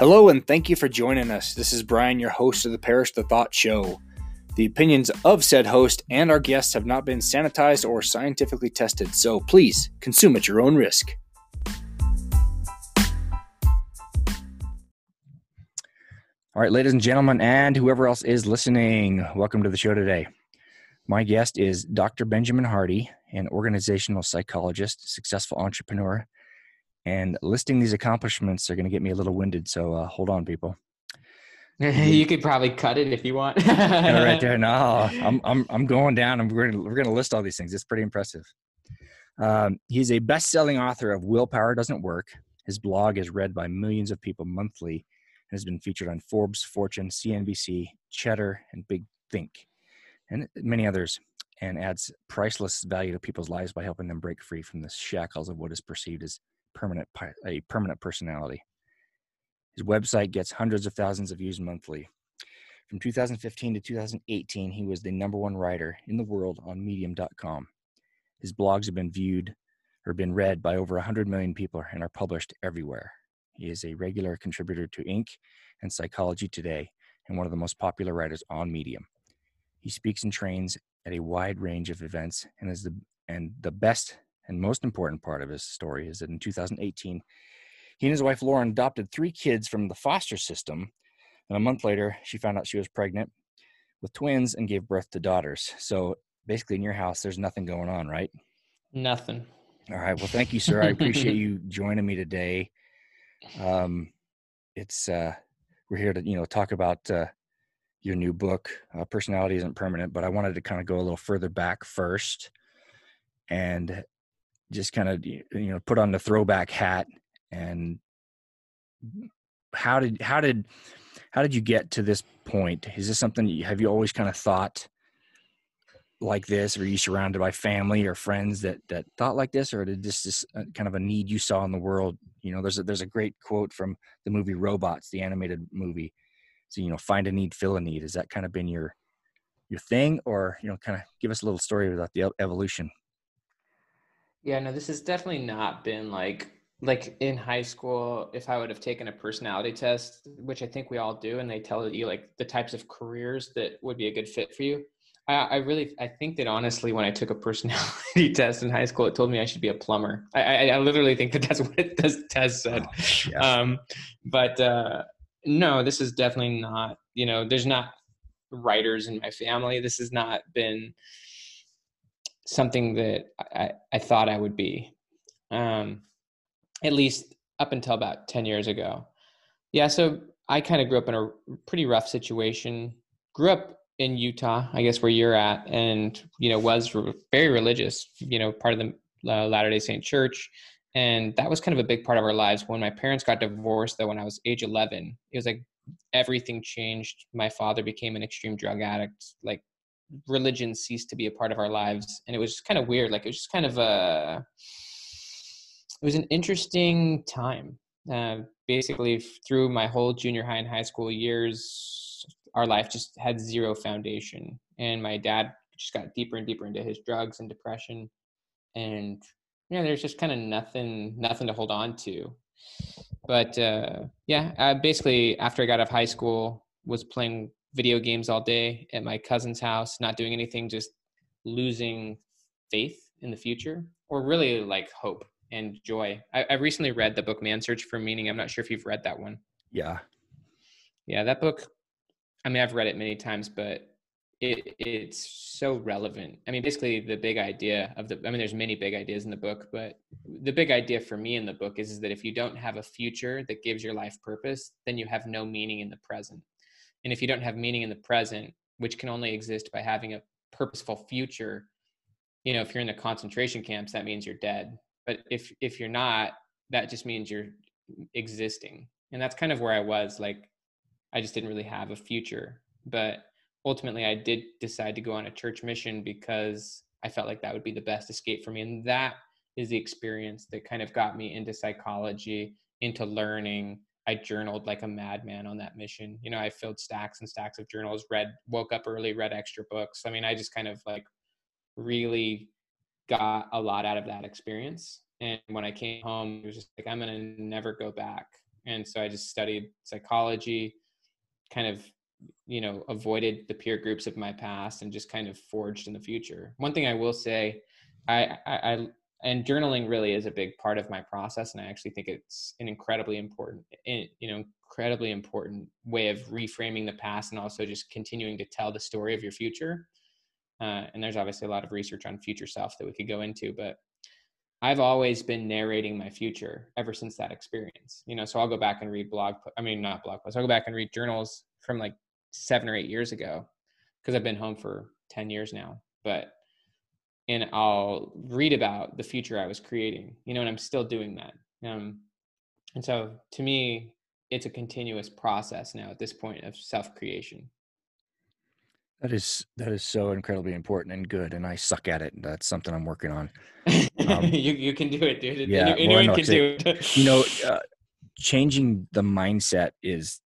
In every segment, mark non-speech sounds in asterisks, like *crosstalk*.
Hello, and thank you for joining us. This is Brian, your host of the Perish the Thought Show. The opinions of said host and our guests have not been sanitized or scientifically tested, so please consume at your own risk. All right, ladies and gentlemen, and whoever else is listening, welcome to the show today. My guest is Dr. Benjamin Hardy, an organizational psychologist, successful entrepreneur, and listing these accomplishments are going to get me a little winded. So uh, hold on, people. *laughs* you could probably cut it if you want. right there. *laughs* No, I'm I'm I'm going down, and we're gonna, we're going to list all these things. It's pretty impressive. Um, he's a best-selling author of Willpower Doesn't Work. His blog is read by millions of people monthly and has been featured on Forbes, Fortune, CNBC, Cheddar, and Big Think, and many others. And adds priceless value to people's lives by helping them break free from the shackles of what is perceived as permanent a permanent personality. His website gets hundreds of thousands of views monthly. From 2015 to 2018, he was the number one writer in the world on Medium.com. His blogs have been viewed or been read by over 100 million people and are published everywhere. He is a regular contributor to Inc. and Psychology Today and one of the most popular writers on Medium. He speaks and trains at a wide range of events and is the and the best and most important part of his story is that in 2018, he and his wife Lauren adopted three kids from the foster system. And a month later, she found out she was pregnant with twins and gave birth to daughters. So basically, in your house, there's nothing going on, right? Nothing. All right. Well, thank you, sir. I appreciate *laughs* you joining me today. Um, it's uh, we're here to you know talk about uh, your new book. Uh, Personality isn't permanent, but I wanted to kind of go a little further back first, and just kind of you know put on the throwback hat and how did how did how did you get to this point? Is this something you, have you always kind of thought like this? Or you surrounded by family or friends that that thought like this or did this just uh, kind of a need you saw in the world? You know there's a there's a great quote from the movie robots the animated movie. So you know find a need fill a need. Has that kind of been your your thing? Or you know kind of give us a little story about the evolution yeah, no, this has definitely not been like like in high school if I would have taken a personality test, which I think we all do, and they tell you like the types of careers that would be a good fit for you. I, I really I think that honestly, when I took a personality *laughs* test in high school, it told me I should be a plumber. I I, I literally think that that's *laughs* what this test said. Oh, yeah. Um, but uh, no, this is definitely not. You know, there's not writers in my family. This has not been something that I, I thought I would be, um, at least up until about 10 years ago. Yeah, so I kind of grew up in a pretty rough situation. Grew up in Utah, I guess where you're at, and you know was re- very religious. You know, part of the uh, Latter Day Saint Church, and that was kind of a big part of our lives. When my parents got divorced, though, when I was age 11, it was like everything changed. My father became an extreme drug addict. Like religion ceased to be a part of our lives and it was kind of weird like it was just kind of a it was an interesting time. Uh, basically through my whole junior high and high school years our life just had zero foundation and my dad just got deeper and deeper into his drugs and depression and you know there's just kind of nothing nothing to hold on to. But uh, yeah I basically after i got out of high school was playing video games all day at my cousin's house, not doing anything, just losing faith in the future, or really like hope and joy. I, I recently read the book Man Search for Meaning. I'm not sure if you've read that one. Yeah. Yeah, that book, I mean, I've read it many times, but it it's so relevant. I mean, basically the big idea of the I mean, there's many big ideas in the book, but the big idea for me in the book is, is that if you don't have a future that gives your life purpose, then you have no meaning in the present. And if you don't have meaning in the present, which can only exist by having a purposeful future, you know, if you're in the concentration camps, that means you're dead. But if if you're not, that just means you're existing. And that's kind of where I was. Like I just didn't really have a future. But ultimately I did decide to go on a church mission because I felt like that would be the best escape for me. And that is the experience that kind of got me into psychology, into learning, I journaled like a madman on that mission. You know, I filled stacks and stacks of journals, read, woke up early, read extra books. I mean, I just kind of like really got a lot out of that experience. And when I came home, it was just like, I'm going to never go back. and so I just studied psychology, kind of you know avoided the peer groups of my past and just kind of forged in the future. One thing I will say, I, I, I and journaling really is a big part of my process and i actually think it's an incredibly important you know incredibly important way of reframing the past and also just continuing to tell the story of your future. Uh, and there's obviously a lot of research on future self that we could go into but i've always been narrating my future ever since that experience you know so i'll go back and read blog i mean not blog posts i'll go back and read journals from like seven or eight years ago because i've been home for 10 years now but and I'll read about the future I was creating, you know, and I'm still doing that. Um, and so to me, it's a continuous process now at this point of self creation. That is that is so incredibly important and good, and I suck at it. That's something I'm working on. Um, *laughs* you you can do it, dude. Yeah, anyone well, can do it. you know, *laughs* uh, changing the mindset is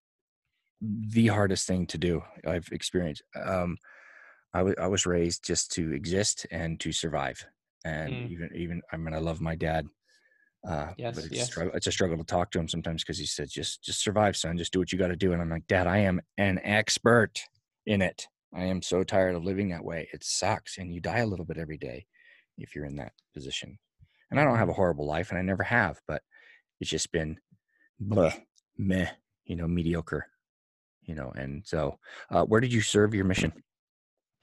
the hardest thing to do. I've experienced. Um, I, w- I was raised just to exist and to survive. And mm. even, even, I mean, I love my dad. Uh, yes, but it's, yes. Struggle, it's a struggle to talk to him sometimes because he said, just, just survive, son. Just do what you got to do. And I'm like, dad, I am an expert in it. I am so tired of living that way. It sucks. And you die a little bit every day if you're in that position. And I don't have a mm-hmm. horrible life and I never have, but it's just been blah, meh, you know, mediocre, you know. And so, uh, where did you serve your mission?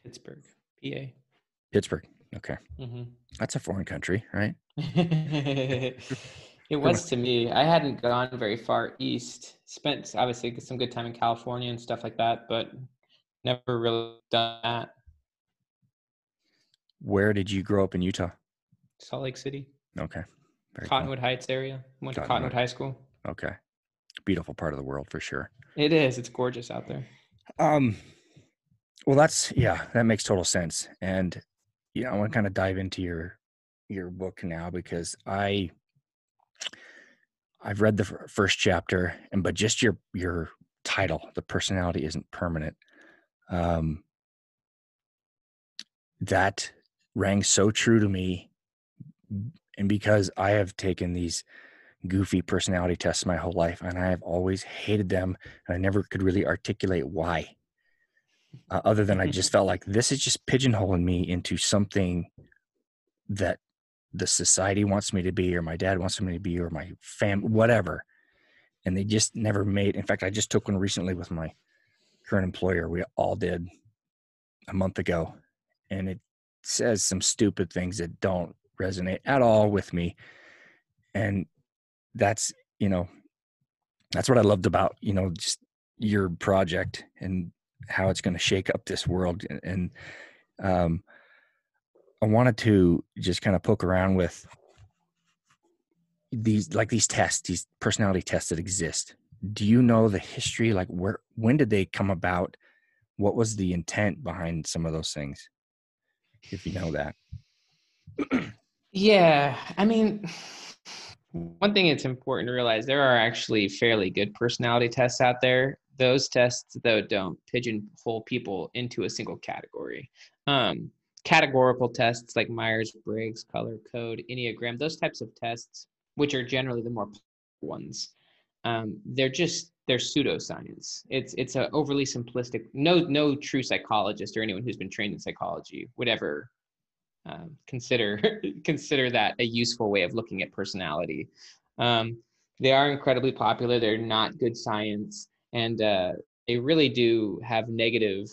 Pittsburgh, PA. Pittsburgh. Okay. Mm-hmm. That's a foreign country, right? *laughs* it was to me. I hadn't gone very far east. Spent obviously some good time in California and stuff like that, but never really done that. Where did you grow up in Utah? Salt Lake City. Okay. Very Cottonwood cool. Heights area. Went Cottonwood. to Cottonwood High School. Okay. Beautiful part of the world for sure. It is. It's gorgeous out there. Um, well, that's yeah, that makes total sense. And yeah, I want to kind of dive into your your book now because I I've read the first chapter, and but just your your title, the personality isn't permanent. Um, that rang so true to me, and because I have taken these goofy personality tests my whole life, and I have always hated them, and I never could really articulate why uh, other than I just felt like this is just pigeonholing me into something that the society wants me to be, or my dad wants me to be, or my fam, whatever. And they just never made. In fact, I just took one recently with my current employer. We all did a month ago, and it says some stupid things that don't resonate at all with me. And that's you know, that's what I loved about you know just your project and how it's going to shake up this world and um, i wanted to just kind of poke around with these like these tests these personality tests that exist. Do you know the history? Like where when did they come about? What was the intent behind some of those things if you know that? Yeah i mean one thing it's important to realize there are actually fairly good personality tests out there those tests though don't pigeonhole people into a single category. Um, categorical tests like myers-briggs color code enneagram those types of tests which are generally the more ones um, they're just they're pseudoscience. It's it's a overly simplistic no no true psychologist or anyone who's been trained in psychology would ever um, consider *laughs* consider that a useful way of looking at personality. Um, they are incredibly popular. They're not good science and uh, they really do have negative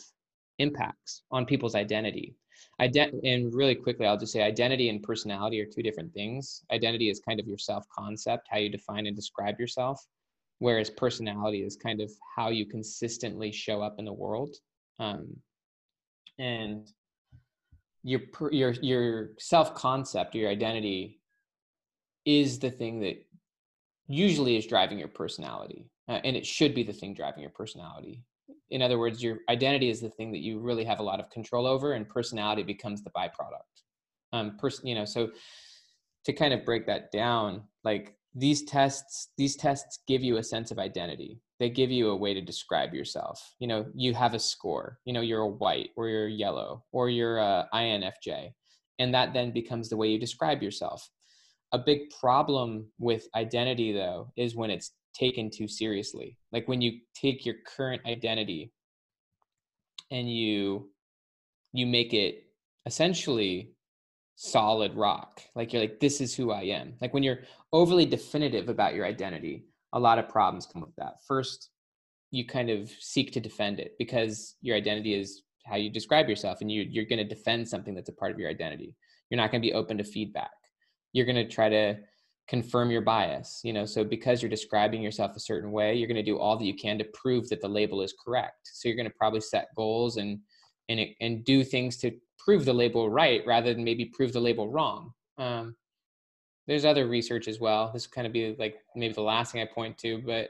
impacts on people's identity. Ident- and really quickly, I'll just say identity and personality are two different things. Identity is kind of your self concept, how you define and describe yourself, whereas personality is kind of how you consistently show up in the world. Um, and your your your self concept, your identity, is the thing that usually is driving your personality uh, and it should be the thing driving your personality. In other words your identity is the thing that you really have a lot of control over and personality becomes the byproduct. Um person you know so to kind of break that down like these tests these tests give you a sense of identity. They give you a way to describe yourself. You know you have a score. You know you're a white or you're yellow or you're a infj and that then becomes the way you describe yourself. A big problem with identity though is when it's taken too seriously. Like when you take your current identity and you you make it essentially solid rock. Like you're like, this is who I am. Like when you're overly definitive about your identity, a lot of problems come with that. First, you kind of seek to defend it because your identity is how you describe yourself and you, you're going to defend something that's a part of your identity. You're not going to be open to feedback. You're going to try to confirm your bias you know so because you're describing yourself a certain way you're going to do all that you can to prove that the label is correct. So you're going to probably set goals and and and do things to prove the label right rather than maybe prove the label wrong. Um, there's other research as well. This kind of be like maybe the last thing i point to but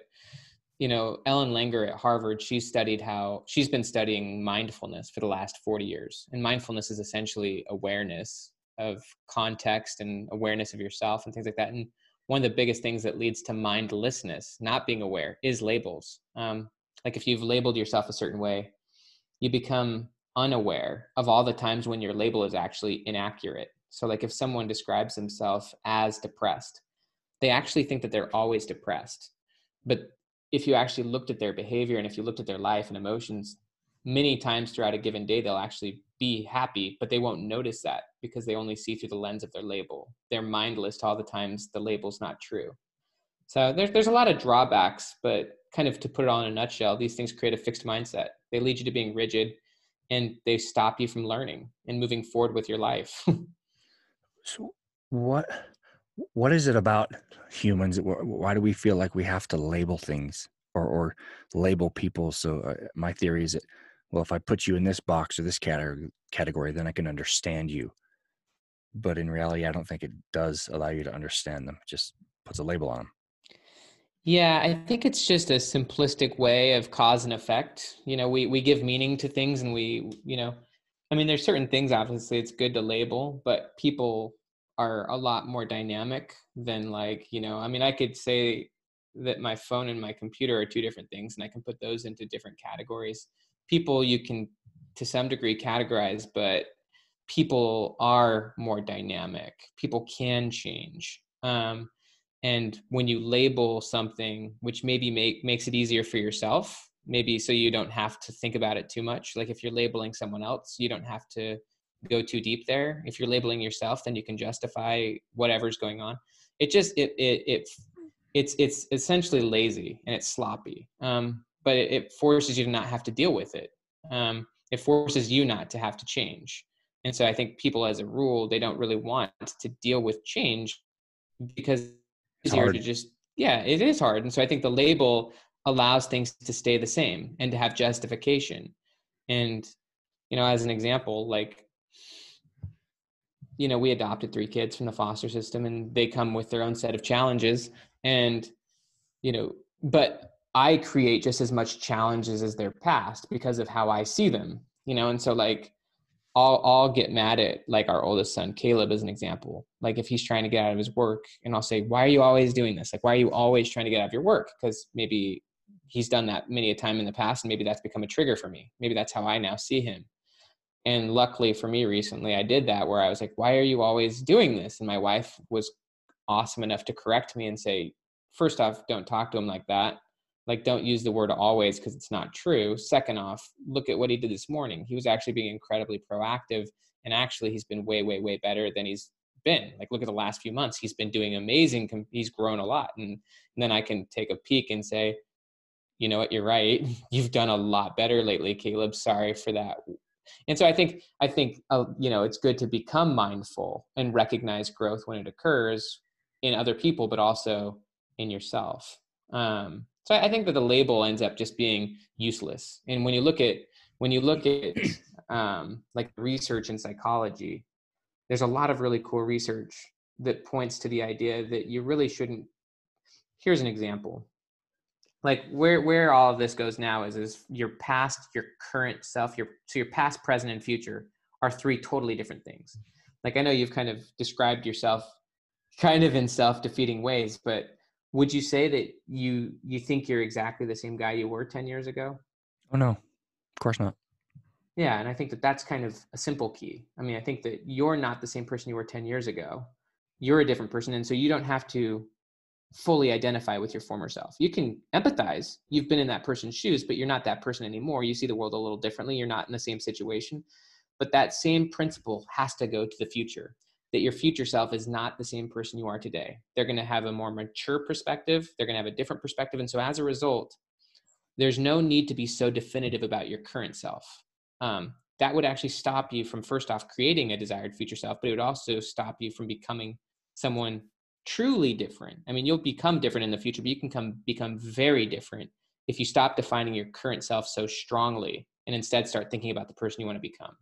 you know ellen langer at harvard she studied how she's been studying mindfulness for the last 40 years and mindfulness is essentially awareness of context and awareness of yourself and things like that. And one of the biggest things that leads to mindlessness, not being aware, is labels. Um, like if you've labeled yourself a certain way, you become unaware of all the times when your label is actually inaccurate. So, like if someone describes themselves as depressed, they actually think that they're always depressed. But if you actually looked at their behavior and if you looked at their life and emotions, many times throughout a given day, they'll actually be happy, but they won't notice that because they only see through the lens of their label. They're mindless to all the times the label's not true. So there's there's a lot of drawbacks, but kind of to put it all in a nutshell, these things create a fixed mindset. They lead you to being rigid and they stop you from learning and moving forward with your life. *laughs* so what what is it about humans why do we feel like we have to label things or or label people so uh, my theory is that well, if I put you in this box or this category, then I can understand you. But in reality, I don't think it does allow you to understand them. It just puts a label on them. Yeah, I think it's just a simplistic way of cause and effect. You know, we we give meaning to things, and we, you know, I mean, there's certain things obviously it's good to label, but people are a lot more dynamic than like, you know, I mean, I could say that my phone and my computer are two different things, and I can put those into different categories people you can to some degree categorize, but people are more dynamic. People can change. Um, and when you label something, which maybe make makes it easier for yourself, maybe so you don't have to think about it too much. Like if you're labeling someone else, you don't have to go too deep there. If you're labeling yourself, then you can justify whatever's going on. It just it it it it's it's essentially lazy and it's sloppy. Um, but it, it, forces you to not have to deal with it. Um, it forces you not to have to change. And so I think people, as a rule, they don't really want to deal with change because it's easier hard. to just yeah, it is hard. And so I think the label allows things to stay the same and to have justification. And you know, as an example, like you know, we adopted three kids from the foster system, and they come with their own set of challenges. And you know, but I create just as much challenges as their past because of how I see them, you know, and so like I'll I'll get mad at like our oldest son, Caleb, as an example. Like if he's trying to get out of his work and I'll say, Why are you always doing this? Like, why are you always trying to get out of your work? Because maybe he's done that many a time in the past and maybe that's become a trigger for me. Maybe that's how I now see him. And luckily for me recently, I did that where I was like, Why are you always doing this? And my wife was awesome enough to correct me and say, First off, don't talk to him like that like don't use the word always because it's not true. Second off look at what he did this morning. He was actually being incredibly proactive and actually he's been way way way better than he's been. Like look at the last few months. He's been doing amazing he's grown a lot and, and then i can take a peek and say you know what? You're right. *laughs* You've done a lot better lately caleb. Sorry for that. And so i think i think uh, you know it's good to become mindful and recognize growth when it occurs in other people but also in yourself. Um, so I think that the label ends up just being useless. And when you look at when you look at um, like research in psychology, there's a lot of really cool research that points to the idea that you really shouldn't. Here's an example. Like where where all of this goes now is is your past, your current self, your so your past, present, and future are three totally different things. Like I know you've kind of described yourself kind of in self-defeating ways, but would you say that you you think you're exactly the same guy you were 10 years ago oh no of course not yeah and i think that that's kind of a simple key i mean i think that you're not the same person you were 10 years ago you're a different person and so you don't have to fully identify with your former self. You can empathize. You've been in that person's shoes, but you're not that person anymore. You see the world a little differently. You're not in the same situation. But that same principle has to go to the future that your future self is not the same person you are today. They're going to have a more mature perspective, they're going to have a different perspective. And so as a result, there's no need to be so definitive about your current self. Um, that would actually stop you from, first off, creating a desired future self, but it would also stop you from becoming someone truly different. I mean, you'll become different in the future, but you can come become very different if you stop defining your current self so strongly and instead start thinking about the person you want to become.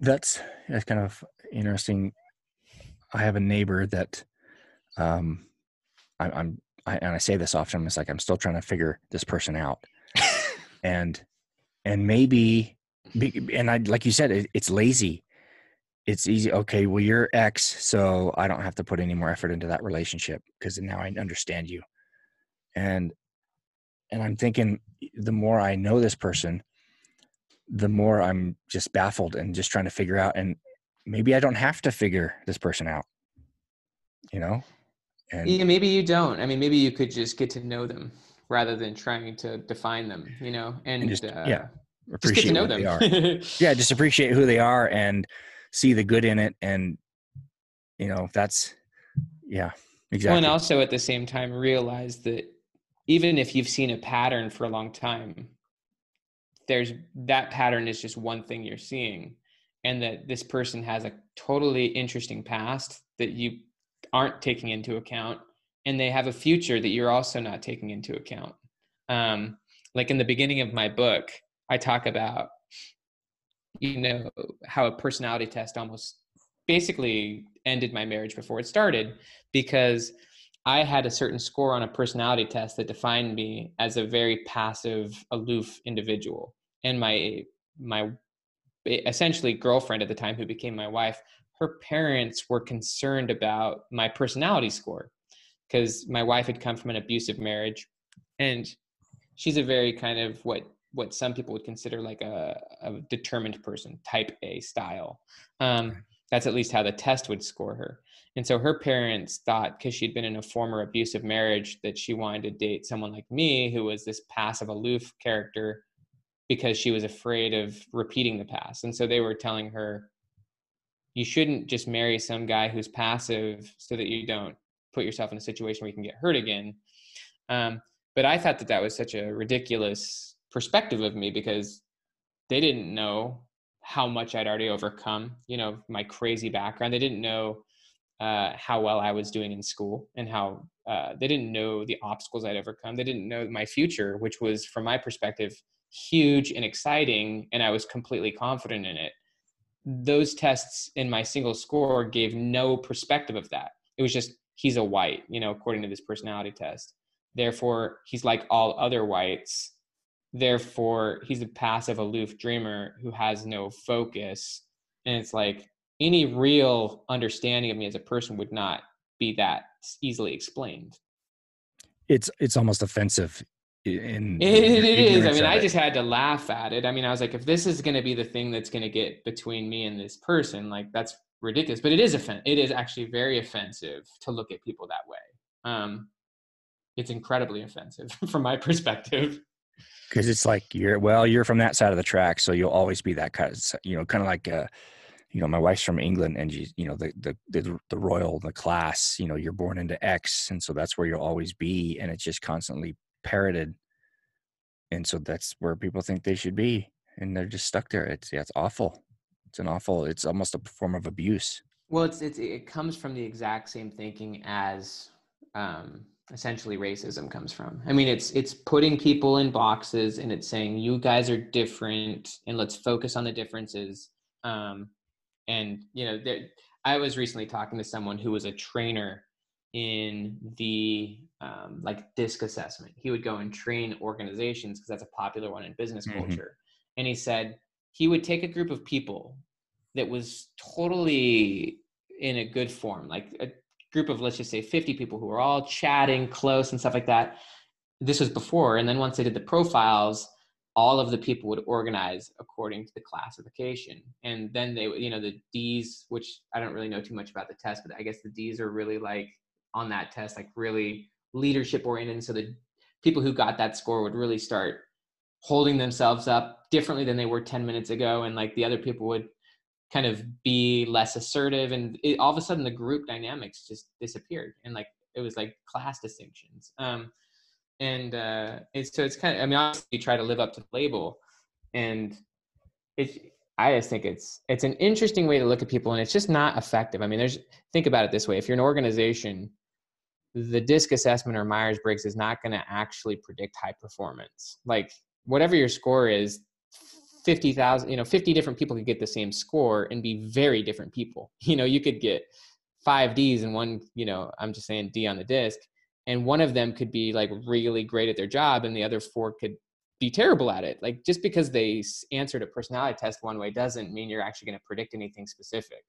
That's that's kind of interesting. I have a neighbor that um, I, I'm, I, and I say this often. It's like I'm still trying to figure this person out, *laughs* and and maybe, and I like you said, it, it's lazy. It's easy. Okay, well, you're X, so I don't have to put any more effort into that relationship because now I understand you, and and I'm thinking the more I know this person, the more I'm just baffled and just trying to figure out. And maybe I don't have to figure this person out, you know? And yeah, maybe you don't. I mean, maybe you could just get to know them rather than trying to define them, you know? And, and just, uh, yeah, appreciate to know them. *laughs* yeah, just appreciate who they are and see the good in it. And, you know, that's, yeah, exactly. Well, and also at the same time, realize that even if you've seen a pattern for a long time, there's that pattern is just one thing you're seeing. And that this person has a totally interesting past that you aren't taking into account. And they have a future that you're also not taking into account. Um, like in the beginning of my book i talk about you know how a personality test almost basically ended my marriage before it started. Because I had a certain score on a personality test that defined me as a very passive, aloof individual and my my essentially girlfriend at the time who became my wife her parents were concerned about my personality score because my wife had come from an abusive marriage and she's a very kind of what what some people would consider like a, a determined person type a style. Um, that's at least how the test would score her. And so her parents thought because she'd been in a former abusive marriage that she wanted to date someone like me who was this passive aloof character because she was afraid of repeating the past. And so they were telling her, you shouldn't just marry some guy who's passive so that you don't put yourself in a situation where you can get hurt again. Um, but I thought that that was such a ridiculous perspective of me because they didn't know how much I'd already overcome, you know, my crazy background. They didn't know uh, how well I was doing in school and how uh, they didn't know the obstacles I'd overcome. They didn't know my future, which was, from my perspective, huge and exciting and I was completely confident in it. Those tests in my single score gave no perspective of that. It was just he's a white, you know, according to this personality test. Therefore, he's like all other whites. Therefore, he's a passive, aloof dreamer who has no focus. And it's like any real understanding of me as a person would not be that easily explained. It's it's almost offensive in it, it is. I mean i just had to laugh at it. I mean i was like if this is going to be the thing that's going to get between me and this person like that's ridiculous. But it is offen- it is actually very offensive to look at people that way. Um it's incredibly offensive *laughs* from my perspective. Because it's like you're well you're from that side of the track so you'll always be that kind of you know kind of like uh you know my wife's from england and you, you know the, the the the royal the class you know you're born into x and so that's where you'll always be and it's just constantly parroted. And so that's where people think they should be and they're just stuck there. It's yeah it's awful. It's an awful it's almost a form of abuse. Well it's, it's it comes from the exact same thinking as um essentially racism comes from. I mean it's it's putting people in boxes and it's saying you guys are different and let's focus on the differences. Um and you know there, i was recently talking to someone who was a trainer in the um, like disc assessment. He would go and train organizations because that's a popular one in business mm-hmm. culture. And he said he would take a group of people that was totally in a good form, like a group of let's just say 50 people who were all chatting close and stuff like that. This was before, and then once they did the profiles, all of the people would organize according to the classification and then they you know the d's which i don't really know too much about the test but i guess the d's are really like on that test, like really leadership oriented. So the people who got that score would really start holding themselves up differently than they were 10 minutes ago. And like the other people would kind of be less assertive. And it, all of a sudden the group dynamics just disappeared. And like, it was like class distinctions. Um, and uh, so it's kind of, I mean, obviously you try to live up to the label and it's, I just think it's it's an interesting way to look at people, and it's just not effective. I mean, there's think about it this way: if you're an organization, the DISC assessment or Myers Briggs is not going to actually predict high performance. Like whatever your score is, fifty thousand, you know, fifty different people could get the same score and be very different people. *laughs* You know, you could get five D's and one, you know, I'm just saying D on the DISC, and one of them could be like really great at their job, and the other four could be terrible at it. Like just because they answered a personality test one way doesn't mean you're actually going to predict anything specific.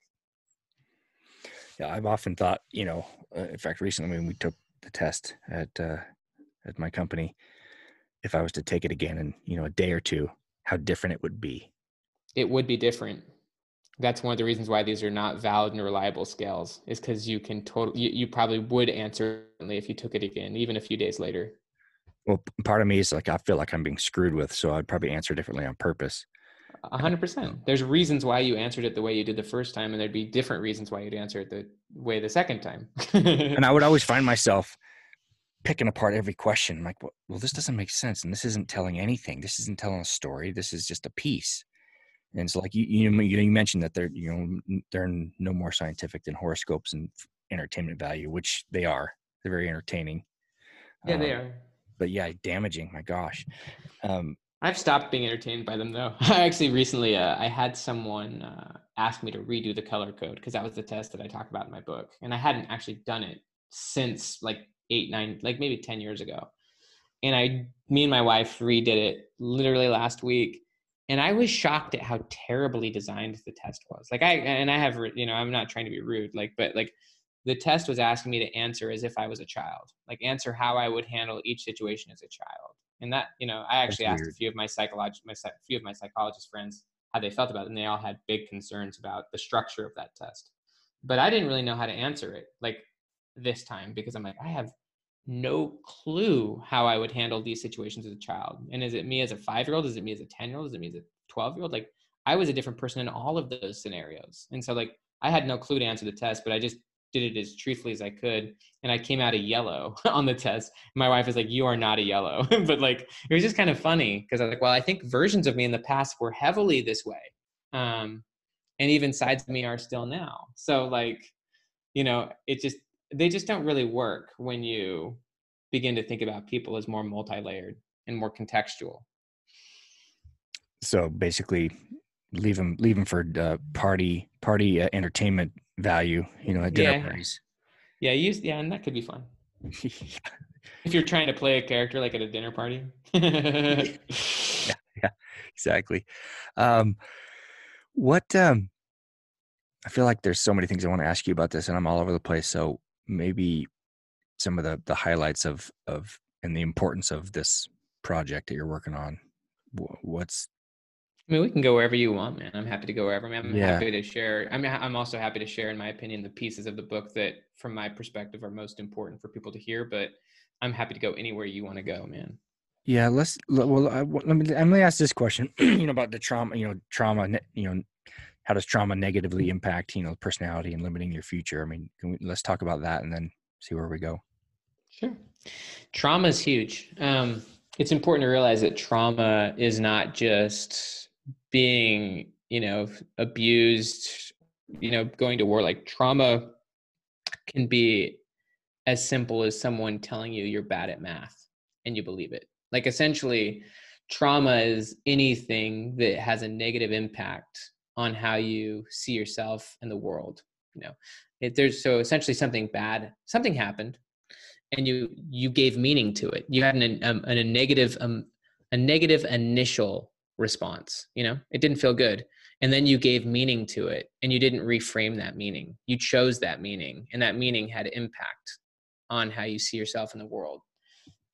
Yeah, I've often thought, you know, uh, in fact, recently when we took the test at uh, at my company, if I was to take it again in you know a day or two, how different it would be. It would be different. That's one of the reasons why these are not valid and reliable scales, is because you can totally, you, you probably would answer differently if you took it again, even a few days later well part of me is like i feel like i'm being screwed with so i'd probably answer differently on purpose a hundred percent. There's reasons why you answered it the way you did the first time and there'd be different reasons why you'd answer it the way the second time. And i would always find *laughs* myself picking apart every question I'm like well, well this doesn't make sense and this isn't telling anything. This isn't telling a story. This is just a piece. And it's like you you, you mentioned that they're you know they're no more scientific than horoscopes and entertainment value which they are. They're very entertaining. Yeah um, they are. but yeah, damaging. My gosh. Um, I've stopped being entertained by them though. *laughs* I actually recently uh, I had someone uh, ask me to redo the color code because that was the test that I talk about in my book, and I hadn't actually done it since like eight, nine, like maybe ten years ago. And I, me and my wife redid it literally last week, and I was shocked at how terribly designed the test was. Like I, and I have, you know, I'm not trying to be rude, like, but like the test was asking me to answer as if I was a child, like answer how I would handle each situation as a child. And that, you know, I actually asked a few of my psychologist, my few of my psychologist friends how they felt about it, and they all had big concerns about the structure of that test. But I didn't really know how to answer it, like this time, because I'm like, I have no clue how I would handle these situations as a child. And is it me as a five year old? Is it me as a 10 year old? Is it me as a 12 year old? Like I was a different person in all of those scenarios. And so like I had no clue to answer the test, but I just did it as truthfully as I could. And I came out a yellow *laughs* on the test. My wife was like, You are not a yellow. *laughs* but like, it was just kind of funny because I was like, Well, I think versions of me in the past were heavily this way. Um, and even sides of me are still now. So, like, you know, it just, they just don't really work when you begin to think about people as more multi layered and more contextual. So basically, leave them leave them for uh, party party uh, entertainment value you know at dinner yeah. parties. Yeah use yeah and that could be fun. *laughs* If you're trying to play a character like at a dinner party. *laughs* Yeah, *laughs* yeah exactly. Um what um i feel like there's so many things i want to ask you about this and i'm all over the place so maybe some of the the highlights of of and the importance of this project that you're working on. What's I mean, we can go wherever you want, man. I'm happy to go wherever. Man. I am yeah. happy to share. I mean, I'm also happy to share, in my opinion, the pieces of the book that, from my perspective, are most important for people to hear. But I'm happy to go anywhere you want to go, man. Yeah, let's. Well, I, let me let me ask this question. *clears throat* you know about the trauma. You know, trauma. You know, how does trauma negatively impact you know personality and limiting your future? I mean, we, let's talk about that and then see where we go. Sure. Trauma is huge. Um, it's important to realize that trauma is not just being you know abused you know going to war like trauma can be as simple as someone telling you you're bad at math and you believe it. Like essentially trauma is anything that has a negative impact on how you see yourself and the world you know. If there's so essentially something bad something happened and you you gave meaning to it. You had an, um, an a negative um, a negative initial response you know? It didn't feel good. And then you gave meaning to it and you didn't reframe that meaning. You chose that meaning and that meaning had impact on how you see yourself in the world.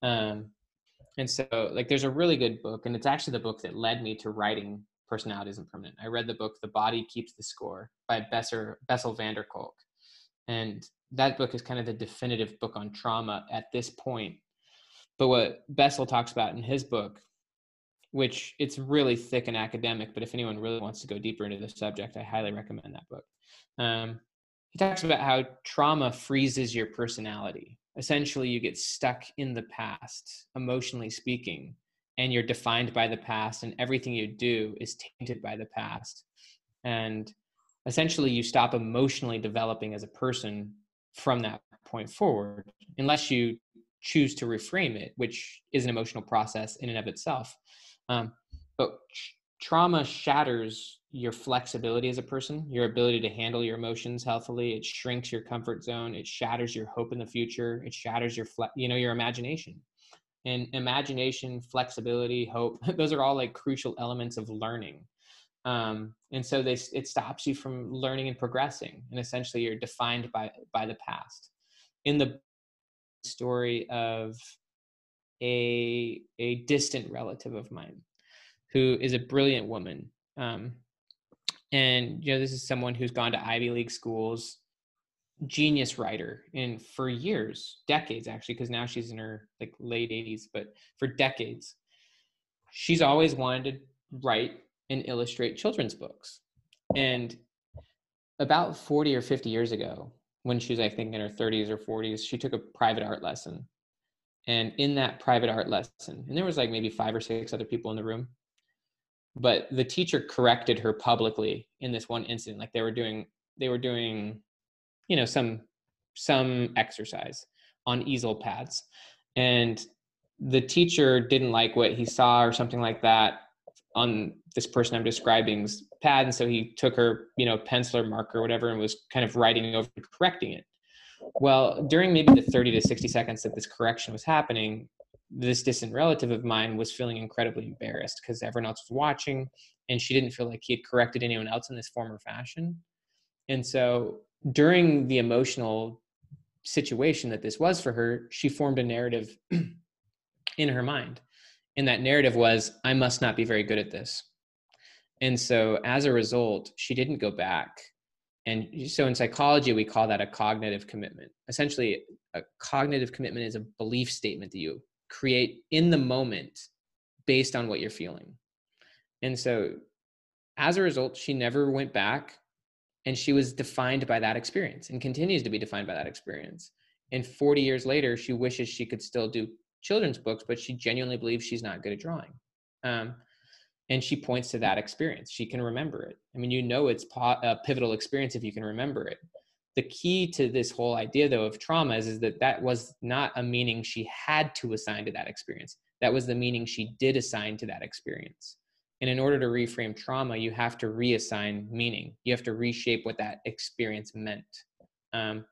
Um, and so like there's a really good book and it's actually the book that led me to writing personality isn't permanent. I read the book the body keeps the score by Besser, bessel van der kolk. And that book is kind of the definitive book on trauma at this point. But what Bessel talks about in his book, which it's really thick and academic, but if anyone really wants to go deeper into the subject, I highly recommend that book. Um, he talks about how trauma freezes your personality. Essentially, you get stuck in the past, emotionally speaking, and you're defined by the past, and everything you do is tainted by the past. And essentially, you stop emotionally developing as a person from that point forward, unless you choose to reframe it, which is an emotional process in and of itself. Um, but trauma shatters your flexibility as a person, your ability to handle your emotions healthily. It shrinks your comfort zone. It shatters your hope in the future. It shatters your, fle- you know, your imagination. And imagination, flexibility, hope, *laughs* those are all like crucial elements of learning. Um, and so they, it stops you from learning and progressing. And essentially you're defined by, by the past. In the story of a, a distant relative of mine who is a brilliant woman. Um, and you know, this is someone who's gone to Ivy League schools, genius writer, and for years, decades actually, because now she's in her like late 80s, but for decades, she's always wanted to write and illustrate children's books. And about 40 or 50 years ago, when she was, I think, in her 30s or 40s, she took a private art lesson. And in that private art lesson, and there was like maybe five or six other people in the room, but the teacher corrected her publicly in this one incident like they were doing they were doing you know some some exercise on easel pads and the teacher didn't like what he saw or something like that on this person i'm describing's pad and so he took her you know pencil or marker or whatever and was kind of writing over correcting it well during maybe the 30 to 60 seconds that this correction was happening this distant relative of mine was feeling incredibly embarrassed because everyone else was watching and she didn't feel like he had corrected anyone else in this form or fashion. And so during the emotional situation that this was for her, she formed a narrative *clears throat* in her mind. And that narrative was, I must not be very good at this. And so as a result, she didn't go back. And so in psychology, we call that a cognitive commitment. Essentially, a cognitive commitment is a belief statement that you create in the moment based on what you're feeling. And so as a result, she never went back and she was defined by that experience and continues to be defined by that experience. And 40 years later, she wishes she could still do children's books, but she genuinely believes she's not good at drawing. Um, and she points to that experience. She can remember it. I mean, you know, it's a pivotal experience if you can remember it. The key to this whole idea though of trauma is, is that that was not a meaning she had to assign to that experience. That was the meaning she did assign to that experience. And in order to reframe trauma you have to reassign meaning. You have to reshape what that experience meant. Um,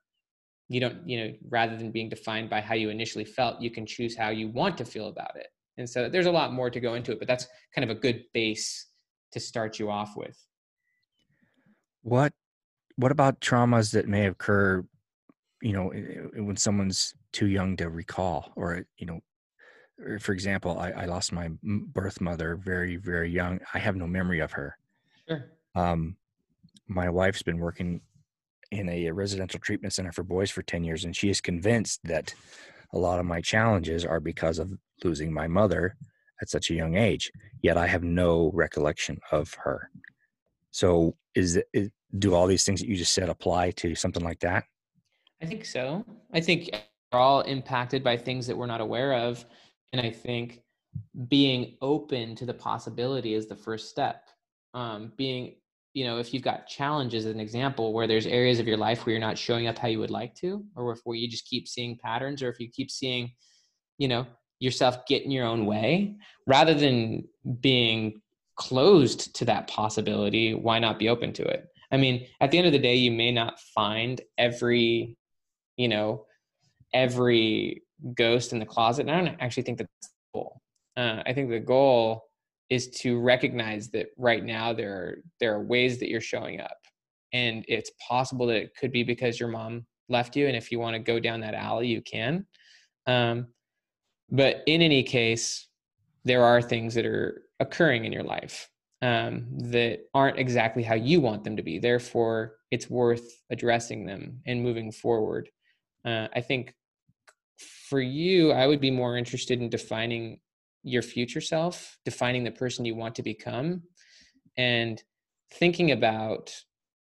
you don't you know rather than being defined by how you initially felt you can choose how you want to feel about it and so there's a lot more to go into it but that's kind of a good base to start you off with. What what about traumas that may occur you know when someone's too young to recall or you know for example I, I, lost my birth mother very very young. I have no memory of her. Sure. um, my wife's been working in a residential treatment center for boys for 10 years and she is convinced that a lot of my challenges are because of losing my mother at such a young age yet i have no recollection of her so is, it do all these things that you just said apply to something like that? I think so. I think we're all impacted by things that we're not aware of. And I think being open to the possibility is the first step. Um, being, you know, if you've got challenges, as an example, where there's areas of your life where you're not showing up how you would like to, or if where you just keep seeing patterns, or if you keep seeing, you know, yourself get in your own way, rather than being closed to that possibility, why not be open to it? I mean, at the end of the day, you may not find every, you know, every ghost in the closet. And I don't actually think that's the goal. Uh, I think the goal is to recognize that right now there are there are ways that you're showing up, and it's possible that it could be because your mom left you, and if you want to go down that alley, you can. Um, but in any case, there are things that are occurring in your life um, that aren't exactly how you want them to be. Therefore, it's worth addressing them and moving forward. Uh, I think for you, I would be more interested in defining your future self, defining the person you want to become, and thinking about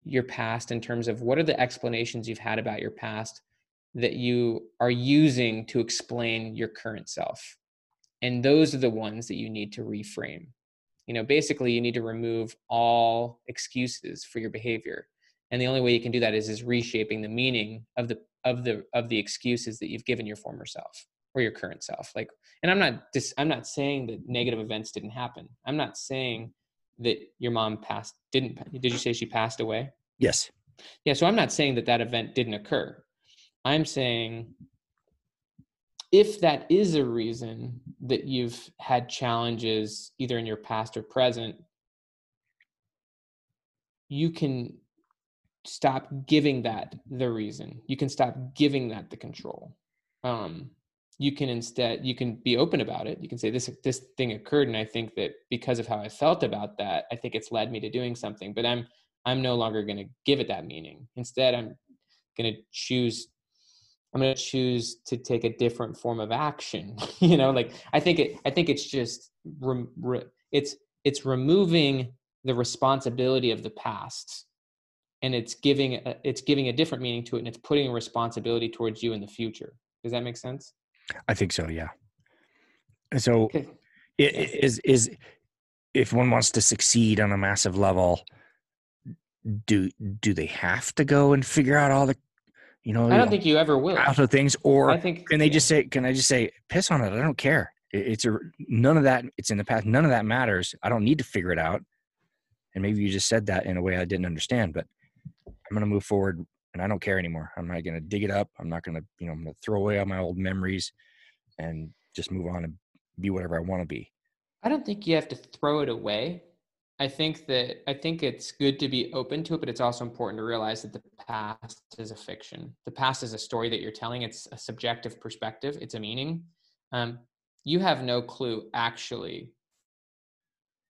your past in terms of what are the explanations you've had about your past that you are using to explain your current self. And those are the ones that you need to reframe. You know, basically, you need to remove all excuses for your behavior. And the only way you can do that is is reshaping the meaning of the of the of the excuses that you've given your former self or your current self. Like, and I'm not dis, I'm not saying that negative events didn't happen. I'm not saying that your mom passed didn't did you say she passed away yes yeah so i'm not saying that that event didn't occur i'm saying if that is a reason that you've had challenges either in your past or present you can stop giving that the reason. You can stop giving that the control. Um you can instead you can be open about it. You can say this this thing occurred and i think that because of how i felt about that i think it's led me to doing something but i'm i'm no longer going to give it that meaning. Instead i'm going to choose i'm going to choose to take a different form of action *laughs* you know like i think it i think it's just re, re, it's it's removing the responsibility of the past and it's giving a, it's giving a different meaning to it and it's putting a responsibility towards you in the future does that make sense I think so. Yeah. So, okay. it, is is if one wants to succeed on a massive level, do do they have to go and figure out all the, you know? I don't think you ever will. Out of things, or I think can they yeah. just say? Can I just say, piss on it? I don't care. it's a none of that. It's in the past. None of that matters. I don't need to figure it out. And maybe you just said that in a way I didn't understand, but I'm going to move forward and I don't care anymore. I'm not going to dig it up. I'm not going to, you know, I'm going to throw away all my old memories and just move on and be whatever I want to be. I don't think you have to throw it away. I think that I think it's good to be open to it, but it's also important to realize that the past is a fiction. The past is a story that you're telling. It's a subjective perspective. It's a meaning. Um, you have no clue actually.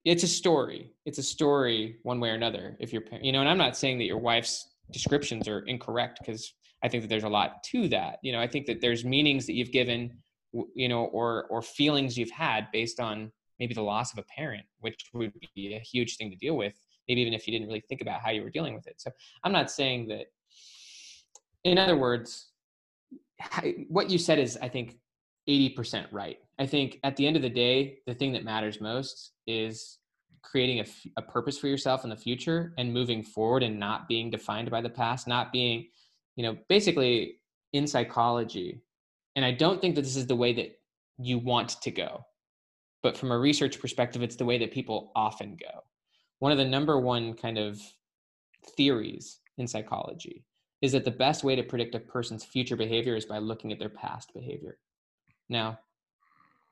It's a story. It's a story one way or another. If you're, you know, and I'm not saying that your wife's descriptions are incorrect because I think that there's a lot to that. You know, I think that there's meanings that you've given, you know, or or feelings you've had based on maybe the loss of a parent, which would be a huge thing to deal with. Maybe even if you didn't really think about how you were dealing with it. So I'm not saying that. In other words, what you said is, I think, 80% right. I think at the end of the day, the thing that matters most is creating a, a purpose for yourself in the future and moving forward and not being defined by the past, not being, you know, basically in psychology. And I don't think that this is the way that you want to go. But from a research perspective, it's the way that people often go. One of the number one kind of theories in psychology is that the best way to predict a person's future behavior is by looking at their past behavior. Now,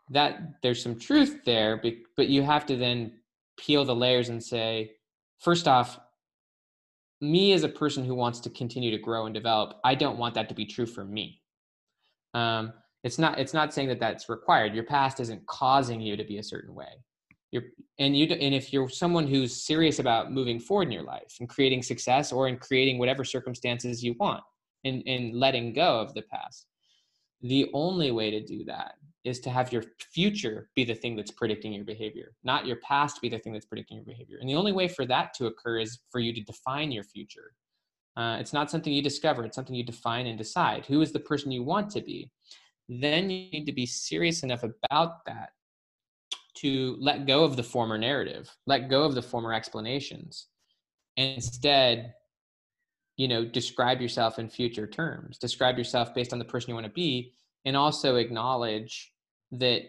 that there's some truth there, but you have to then peel the layers and say, first off, me as a person who wants to continue to grow and develop, I don't want that to be true for me. Um, it's not. It's not saying that that's required. Your past isn't causing you to be a certain way. You're, and you and if you're someone who's serious about moving forward in your life and creating success or in creating whatever circumstances you want and, and letting go of the past, the only way to do that is to have your future be the thing that's predicting your behavior, not your past be the thing that's predicting your behavior. And the only way for that to occur is for you to define your future. Uh, it's not something you discover, it's something you define and decide. Who is the person you want to be? Then you need to be serious enough about that to let go of the former narrative, let go of the former explanations, and instead, you know, describe yourself in future terms. Describe yourself based on the person you want to be, and also acknowledge that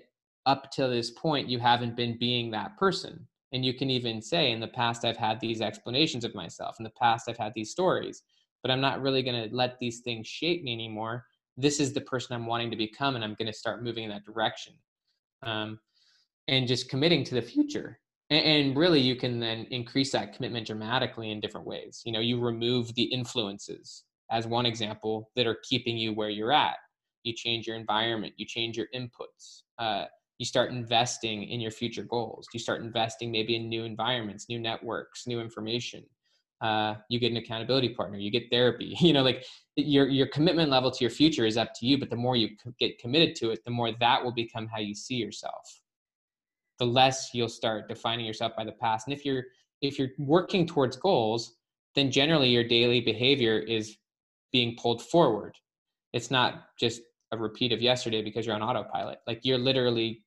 up to this point you haven't been being that person. And you can even say in the past i've had these explanations of myself. In the past i've had these stories but i'm not really going to let these things shape me anymore this is the person i'm wanting to become and i'm going to start moving in that direction um, and just committing to the future. And, and really you can then increase that commitment dramatically in different ways. You know you remove the influences as one example that are keeping you where you're at. You change your environment you change your inputs uh, you start investing in your future goals. You start investing maybe in new environments new networks new information uh, you get an accountability partner you get therapy *laughs* you know like your your commitment level to your future is up to you but the more you get committed to it the more that will become how you see yourself. The less you'll start defining yourself by the past. And if you're if you're working towards goals then generally your daily behavior is being pulled forward. It's not just a repeat of yesterday because you're on autopilot. Like you're literally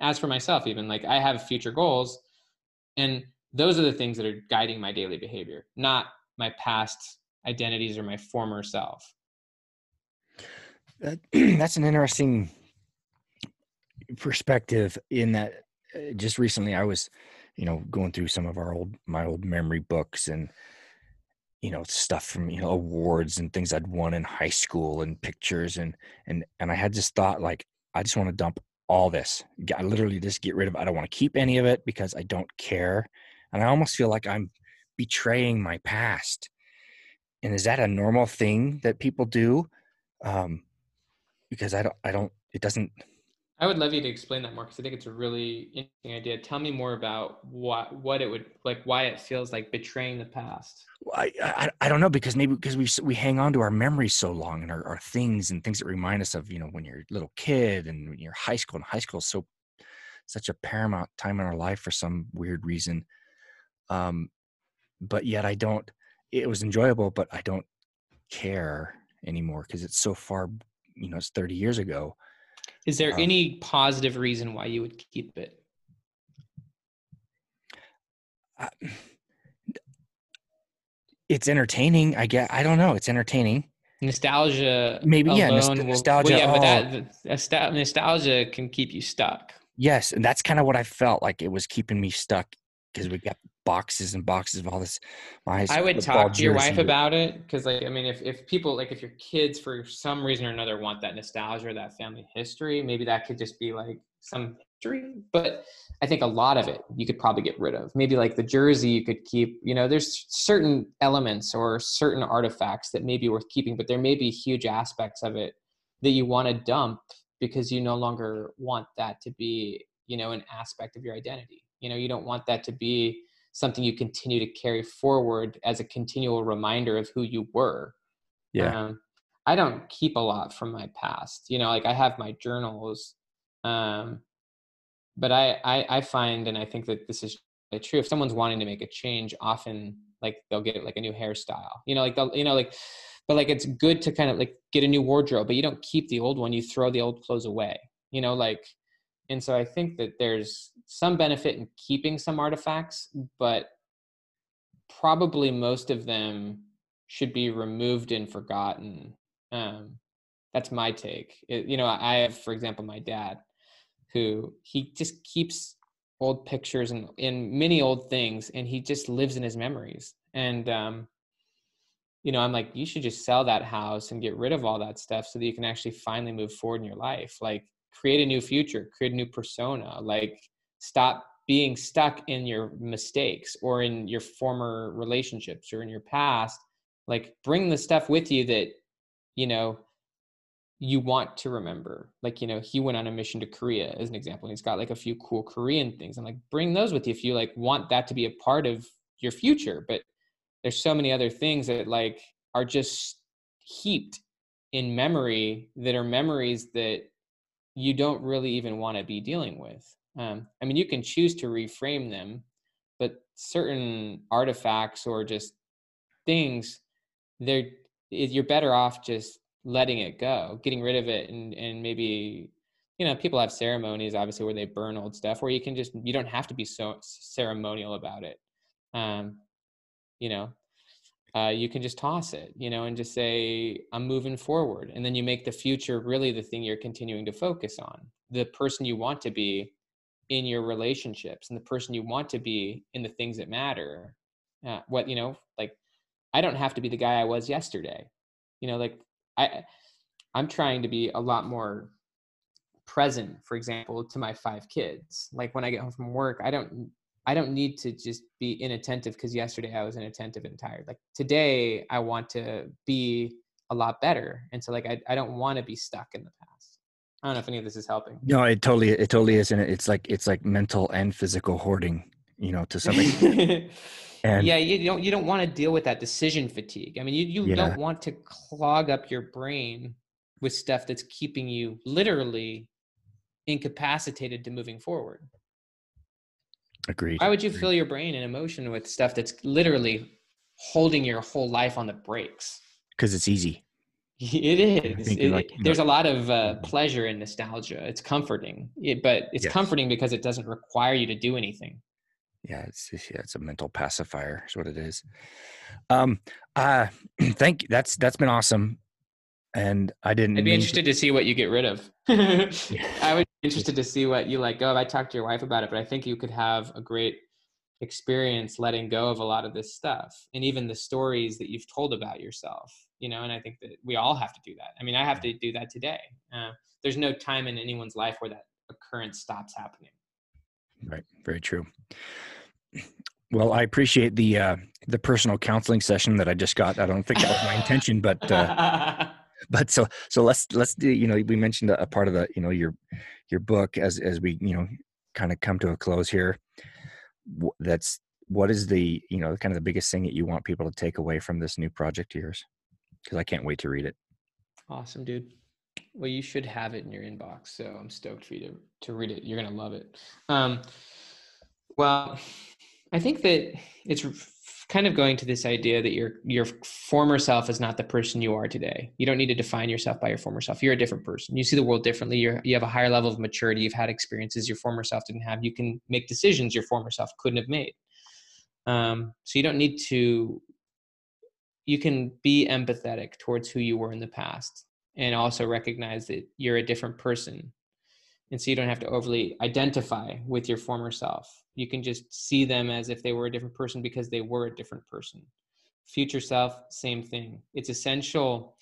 as for myself even like i have future goals and those are the things that are guiding my daily behavior not my past identities or my former self. That, *clears throat* that's an interesting perspective in that uh, just recently i was you know going through some of our old my old memory books and you know stuff from you know awards and things i'd won in high school and pictures and and and i had this thought like i just want to dump all this. I literally just get rid of i don't want to keep any of it because i don't care and i almost feel like i'm betraying my past and is that a normal thing that people do um because i don't i don't it doesn't I would love you to explain that more because I think it's a really interesting idea. Tell me more about what what it would like, why it feels like betraying the past. I I, I don't know because maybe because we we hang on to our memories so long and our, our things and things that remind us of you know when you're a little kid and when you're high school and high school is so such a paramount time in our life for some weird reason. Um, but yet I don't. It was enjoyable, but I don't care anymore because it's so far. You know, it's 30 years ago is there um, any positive reason why you would keep it? *sighs* it's entertaining. I get. I don't know. It's entertaining. Nostalgia. Maybe yeah. nostalgia. Well, yeah, oh. but that nostalgia can keep you stuck. Yes, and that's kind of what I felt like. It was keeping me stuck because we got boxes and boxes of all this. My I would talk to your wife about it because, like, I mean, if if people like if your kids for some reason or another want that nostalgia or that family history, maybe that could just be like some history. But I think a lot of it you could probably get rid of. Maybe like the jersey you could keep. You know, there's certain elements or certain artifacts that may be worth keeping, but there may be huge aspects of it that you want to dump because you no longer want that to be you know an aspect of your identity you know you don't want that to be something you continue to carry forward as a continual reminder of who you were. Yeah. Um, I don't keep a lot from my past. You know, like I have my journals. Um, but I, I, I find, and I think that this is true. If someone's wanting to make a change, often like they'll get like a new hairstyle, you know, like they'll, you know, like, but like it's good to kind of like get a new wardrobe, but you don't keep the old one. You throw the old clothes away, you know, like and so i think that there's some benefit in keeping some artifacts but probably most of them should be removed and forgotten. Um, that's my take. It, you know i have for example my dad who he just keeps old pictures and in many old things and he just lives in his memories. And um, you know i'm like you should just sell that house and get rid of all that stuff so that you can actually finally move forward in your life. Like create a new future create a new persona like stop being stuck in your mistakes or in your former relationships or in your past. Like bring the stuff with you that you know you want to remember. Like you know he went on a mission to korea as an example and he's got like a few cool korean things. I'm like bring those with you if you like want that to be a part of your future. But there's so many other things that like are just heaped in memory that are memories that you don't really even want to be dealing with. Um, I mean, you can choose to reframe them, but certain artifacts or just things, they're you're better off just letting it go, getting rid of it, and and maybe you know people have ceremonies obviously where they burn old stuff, where you can just you don't have to be so ceremonial about it. Um, you know, uh, you can just toss it, you know, and just say, I'm moving forward. And then you make the future really the thing you're continuing to focus on, the person you want to be in your relationships and the person you want to be in the things that matter. Uh, what, you know, like I don't have to be the guy I was yesterday. You know, like I, I'm trying to be a lot more present, for example, to my five kids. Like when I get home from work, I don't I don't need to just be inattentive because yesterday I was inattentive and tired. Like today, I want to be a lot better. And so, like, I, I don't want to be stuck in the past. I don't know if any of this is helping. No, it totally, it totally is. And it's like, it's like mental and physical hoarding, you know, to some extent. *laughs* and yeah, you don't you don't want to deal with that decision fatigue. I mean, you you yeah. don't want to clog up your brain with stuff that's keeping you literally incapacitated to moving forward. Agreed. Why would you Agreed. fill your brain and emotion with stuff that's literally holding your whole life on the brakes? Because it's easy. *laughs* It is. It, like, there's know, a lot of uh, pleasure in nostalgia. It's comforting, it, but it's yes. comforting because it doesn't require you to do anything. Yeah, it's yeah, it's a mental pacifier. Is what it is. Um, uh, *clears throat* thank you. That's that's been awesome. And I didn't. I'd be interested to... to see what you get rid of. *laughs* *laughs* I would be interested to see what you let go of. I talked to your wife about it, but I think you could have a great experience letting go of a lot of this stuff and even the stories that you've told about yourself you know and i think that we all have to do that i mean i have to do that today uh, there's no time in anyone's life where that occurrence stops happening right very true well i appreciate the uh the personal counseling session that i just got i don't think that was my intention but uh *laughs* but so so let's let's do you know we mentioned a, part of the you know your your book as as we you know kind of come to a close here. That's what is the you know kind of the biggest thing that you want people to take away from this new project of yours? Because i can't wait to read it. Awesome dude. Well you should have it in your inbox so i'm stoked for you to, to read it. You're gonna love it. Um, well i think that it's kind of going to this idea that your your former self is not the person you are today. You don't need to define yourself by your former self. You're a different person. You see the world differently. You you have a higher level of maturity. You've had experiences your former self didn't have. You can make decisions your former self couldn't have made. Um, so you don't need to. You can be empathetic towards who you were in the past, and also recognize that you're a different person and so you don't have to overly identify with your former self you can just see them as if they were a different person because they were a different person. Future self same thing. It's essential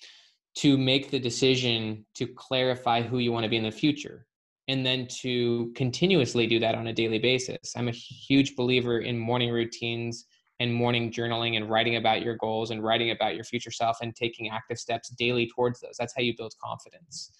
to make the decision to clarify who you want to be in the future and then to continuously do that on a daily basis. I'm a huge believer in morning routines and morning journaling and writing about your goals and writing about your future self and taking active steps daily towards those. That's how you build confidence.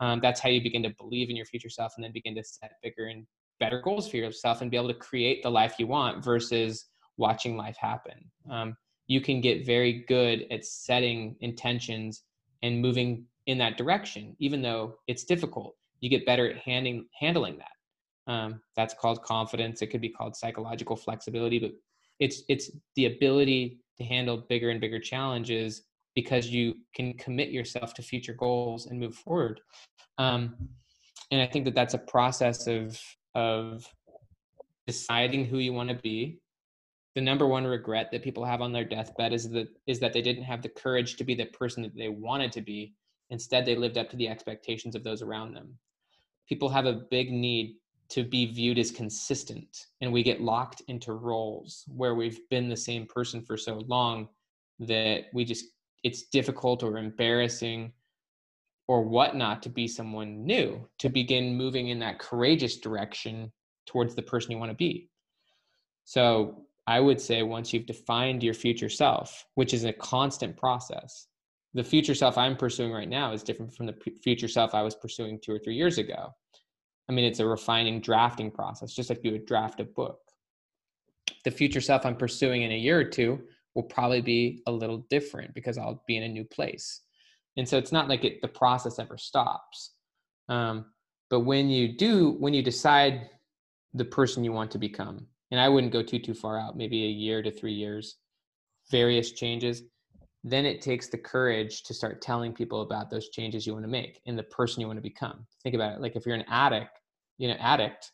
Um, that's how you begin to believe in your future self and then begin to set bigger and better goals for yourself and be able to create the life you want versus watching life happen. Um, you can get very good at setting intentions and moving in that direction even though it's difficult. You get better at handing, handling that. Um, that's called confidence. It could be called psychological flexibility but it's it's the ability to handle bigger and bigger challenges because you can commit yourself to future goals and move forward. Um, and I think that that's a process of of deciding who you want to be. The number one regret that people have on their deathbed is that is that they didn't have the courage to be the person that they wanted to be. Instead, they lived up to the expectations of those around them. People have a big need to be viewed as consistent, and we get locked into roles where we've been the same person for so long that we just it's difficult or embarrassing or whatnot to be someone new, to begin moving in that courageous direction towards the person you want to be. So I would say once you've defined your future self, which is a constant process, the future self I'm pursuing right now is different from the future self I was pursuing two or three years ago. I mean, it's a refining drafting process, just like you would draft a book. The future self I'm pursuing in a year or two will probably be a little different because I'll be in a new place. And so it's not like it, the process ever stops. Um, but when you do, when you decide the person you want to become, and I wouldn't go too, too far out, maybe a year to three years, various changes, then it takes the courage to start telling people about those changes you want to make and the person you want to become. Think about it. Like if you're an addict, you know, addict,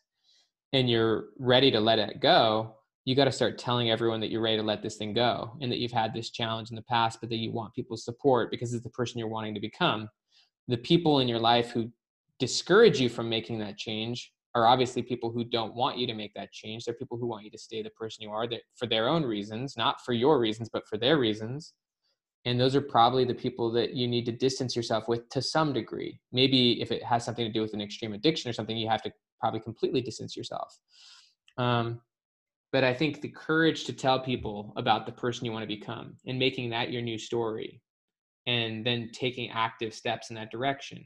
and you're ready to let it go, you got to start telling everyone that you're ready to let this thing go and that you've had this challenge in the past, but that you want people's support because it's the person you're wanting to become. The people in your life who discourage you from making that change are obviously people who don't want you to make that change. They're people who want you to stay the person you are that for their own reasons, not for your reasons, but for their reasons. And those are probably the people that you need to distance yourself with to some degree. Maybe if it has something to do with an extreme addiction or something, you have to probably completely distance yourself. Um, but I think the courage to tell people about the person you want to become and making that your new story and then taking active steps in that direction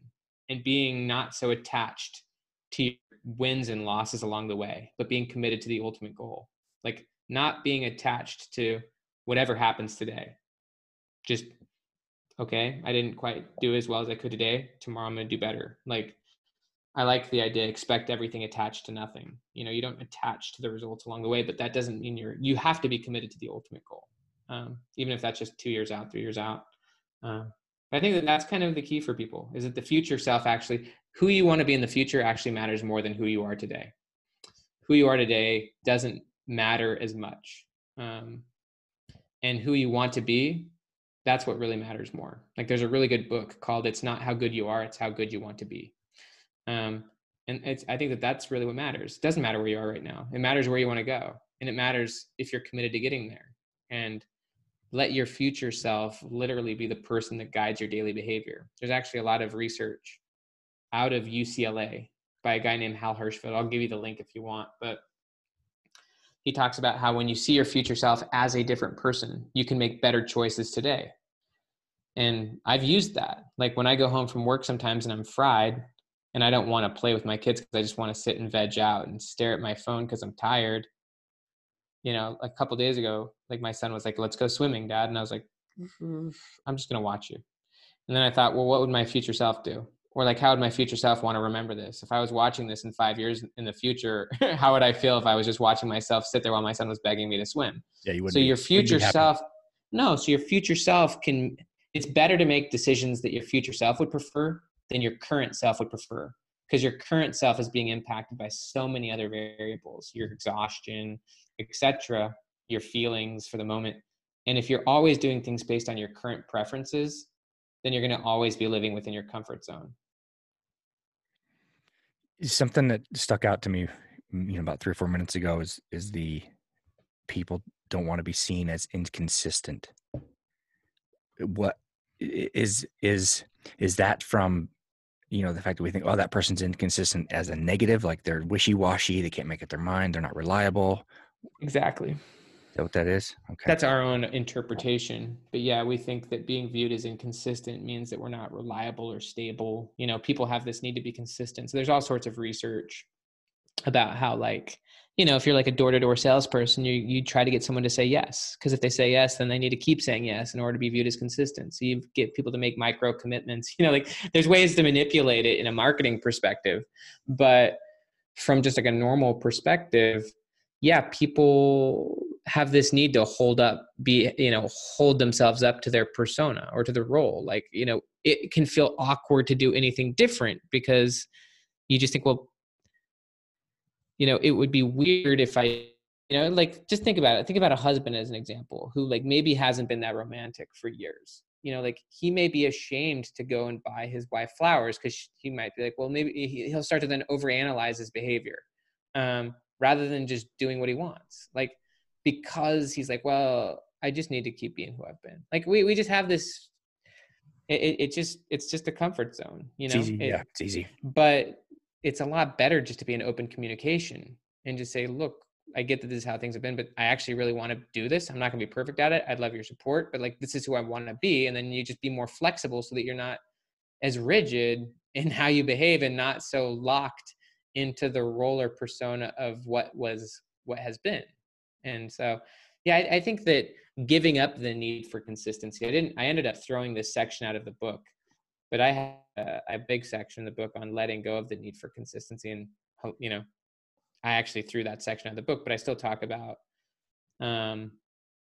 and being not so attached to wins and losses along the way, but being committed to the ultimate goal. Like not being attached to whatever happens today. Just okay, I didn't quite do as well as I could today. Tomorrow I'm going to do better. Like I like the idea expect everything attached to nothing. You know, you don't attach to the results along the way, but that doesn't mean you're you have to be committed to the ultimate goal. Um, even if that's just 2 years out, 3 years out. Um, I think that that's kind of the key for people is that the future self actually who you want to be in the future actually matters more than who you are today. Who you are today doesn't matter as much. Um, and who you want to be that's what really matters more like there's a really good book called it's not how good you are it's how good you want to be um, and it's i think that that's really what matters. It doesn't matter where you are right now. It matters where you want to go and it matters if you're committed to getting there. And let your future self literally be the person that guides your daily behavior. There's actually a lot of research out of ucla by a guy named hal hershfield i'll give you the link if you want but he talks about how when you see your future self as a different person, you can make better choices today. And I've used that. Like when I go home from work sometimes and I'm fried and I don't want to play with my kids because I just want to sit and veg out and stare at my phone because I'm tired. You know, a couple days ago, like my son was like, let's go swimming, dad. And I was like, mm, I'm just going to watch you. And then I thought, well, what would my future self do? or like how would my future self want to remember this if i was watching this in five years in the future *laughs* how would i feel if i was just watching myself sit there while my son was begging me to swim yeah you would so be, your future self no so your future self can it's better to make decisions that your future self would prefer than your current self would prefer because your current self is being impacted by so many other variables your exhaustion etc your feelings for the moment and if you're always doing things based on your current preferences then you're going to always be living within your comfort zone. Something that stuck out to me, you know, about three or four minutes ago is is the people don't want to be seen as inconsistent. What is is is that from you know the fact that we think oh that person's inconsistent as a negative like they're wishy-washy they can't make up their mind they're not reliable exactly is that what that is? Okay. That's our own interpretation. But yeah, we think that being viewed as inconsistent means that we're not reliable or stable. You know, people have this need to be consistent. So there's all sorts of research about how like, you know, if you're like a door-to-door salesperson, you you try to get someone to say yes. Because if they say yes, then they need to keep saying yes in order to be viewed as consistent. So you get people to make micro commitments. *laughs* You know, like there's ways to manipulate it in a marketing perspective. But from just like a normal perspective, yeah, people have this need to hold up be you know hold themselves up to their persona or to the role like you know it can feel awkward to do anything different because you just think well you know it would be weird if i you know like just think about it think about a husband as an example who like maybe hasn't been that romantic for years you know like he may be ashamed to go and buy his wife flowers because he might be like well maybe he'll start to then overanalyze his behavior um, rather than just doing what he wants like because he's like, well, I just need to keep being who I've been. Like we we just have this. It, it just it's just a comfort zone, you know. It's easy, it, yeah, it's easy. But it's a lot better just to be in open communication and just say, look, I get that this is how things have been, but I actually really want to do this. I'm not going to be perfect at it. I'd love your support, but like this is who I want to be, and then you just be more flexible so that you're not as rigid *laughs* in how you behave and not so locked into the roller persona of what was what has been and so, yeah, I, I think that giving up the need for consistency, I didn't, I ended up throwing this section out of the book, but I have a, a big section in the book on letting go of the need for consistency. And, you know, I actually threw that section out of the book, but I still talk about, um,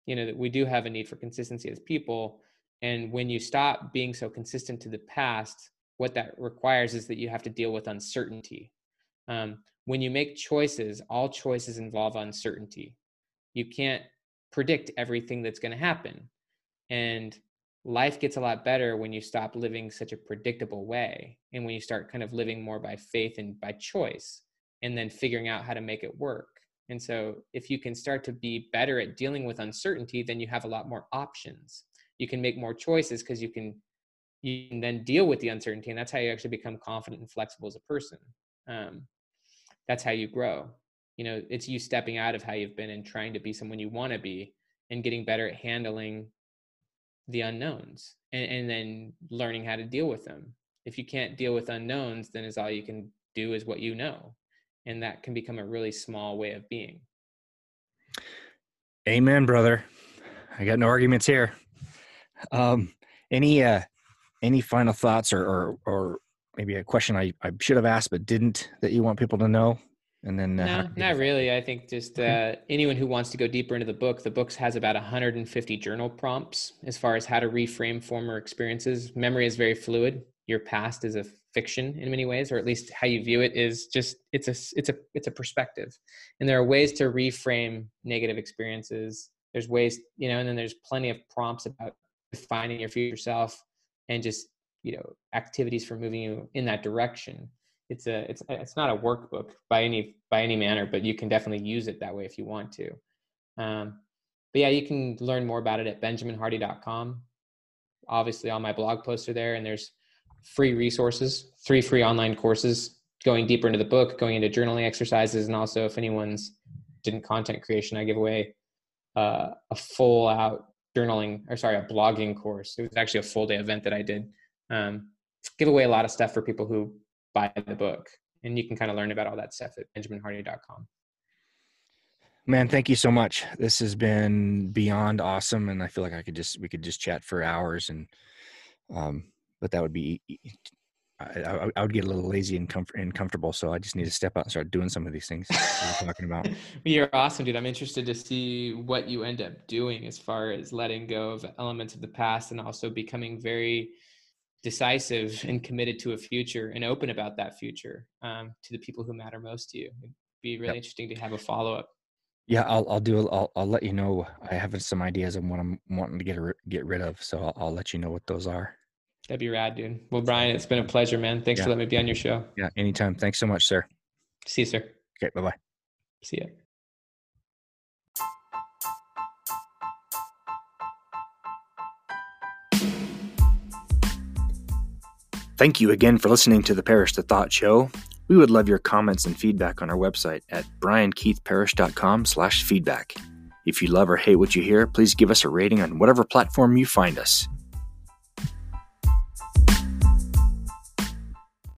you know, that we do have a need for consistency as people. And when you stop being so consistent to the past, what that requires is that you have to deal with uncertainty. Um, when you make choices, all choices involve uncertainty you can't predict everything that's going to happen and life gets a lot better when you stop living such a predictable way and when you start kind of living more by faith and by choice and then figuring out how to make it work. And so if you can start to be better at dealing with uncertainty then you have a lot more options. You can make more choices because you can you can then deal with the uncertainty and that's how you actually become confident and flexible as a person. Um, that's how you grow. You know it's you stepping out of how you've been and trying to be someone you want to be and getting better at handling the unknowns and, and then learning how to deal with them if you can't deal with unknowns then is all you can do is what you know and that can become a really small way of being Amen, brother. I got no arguments here. Um, any uh, any final thoughts or, or or maybe a question I, I should have asked but didn't that you want people to know? And then uh, no, not really. I think just uh, anyone who wants to go deeper into the book, the book has about 150 journal prompts as far as how to reframe former experiences. Memory is very fluid. Your past is a fiction in many ways, or at least how you view it is just it's a it's a it's a perspective. And there are ways to reframe negative experiences. There's ways, you know, and then there's plenty of prompts about defining your future self and just you know activities for moving you in that direction it's a it's it's not a workbook by any by any manner, but you can definitely use it that way if you want to. Um, but yeah, you can learn more about it at benjaminhardy.com. Obviously, all my blog posts are there, and there's free resources, three free online courses going deeper into the book, going into journaling exercises, and also if anyone's didn't content creation, I give away uh, a full out journaling or sorry, a blogging course. It was actually a full day event that I did. Um, give away a lot of stuff for people who buy the book. And you can kind of learn about all that stuff at benjaminhardy.com. Man, thank you so much. This has been beyond awesome, and I feel like I could just we could just chat for hours, and um, but that would be I, I, I would get a little lazy and, comfort, and comfortable, so I just need to step out and start doing some of these things we're talking about. *laughs* You're awesome, dude. I'm interested to see what you end up doing as far as letting go of elements of the past and also becoming very decisive and committed to a future and open about that future um, to the people who matter most to you. It'd be really yep. interesting to have a follow up. Yeah, I'll I'll do I'll I'll let you know. I have some ideas on what I'm wanting to get get rid of, so I'll, I'll let you know what those are. That'd be rad, dude. Well, Brian, it's been a pleasure, man. Thanks yeah. for letting me be on your show. Yeah, anytime. Thanks so much, sir. See you, sir. Okay, bye bye. See ya. Thank you again for listening to the Parish the Thought Show. We would love your comments and feedback on our website at briankeithparish.com slash feedback. If you love or hate what you hear, please give us a rating on whatever platform you find us.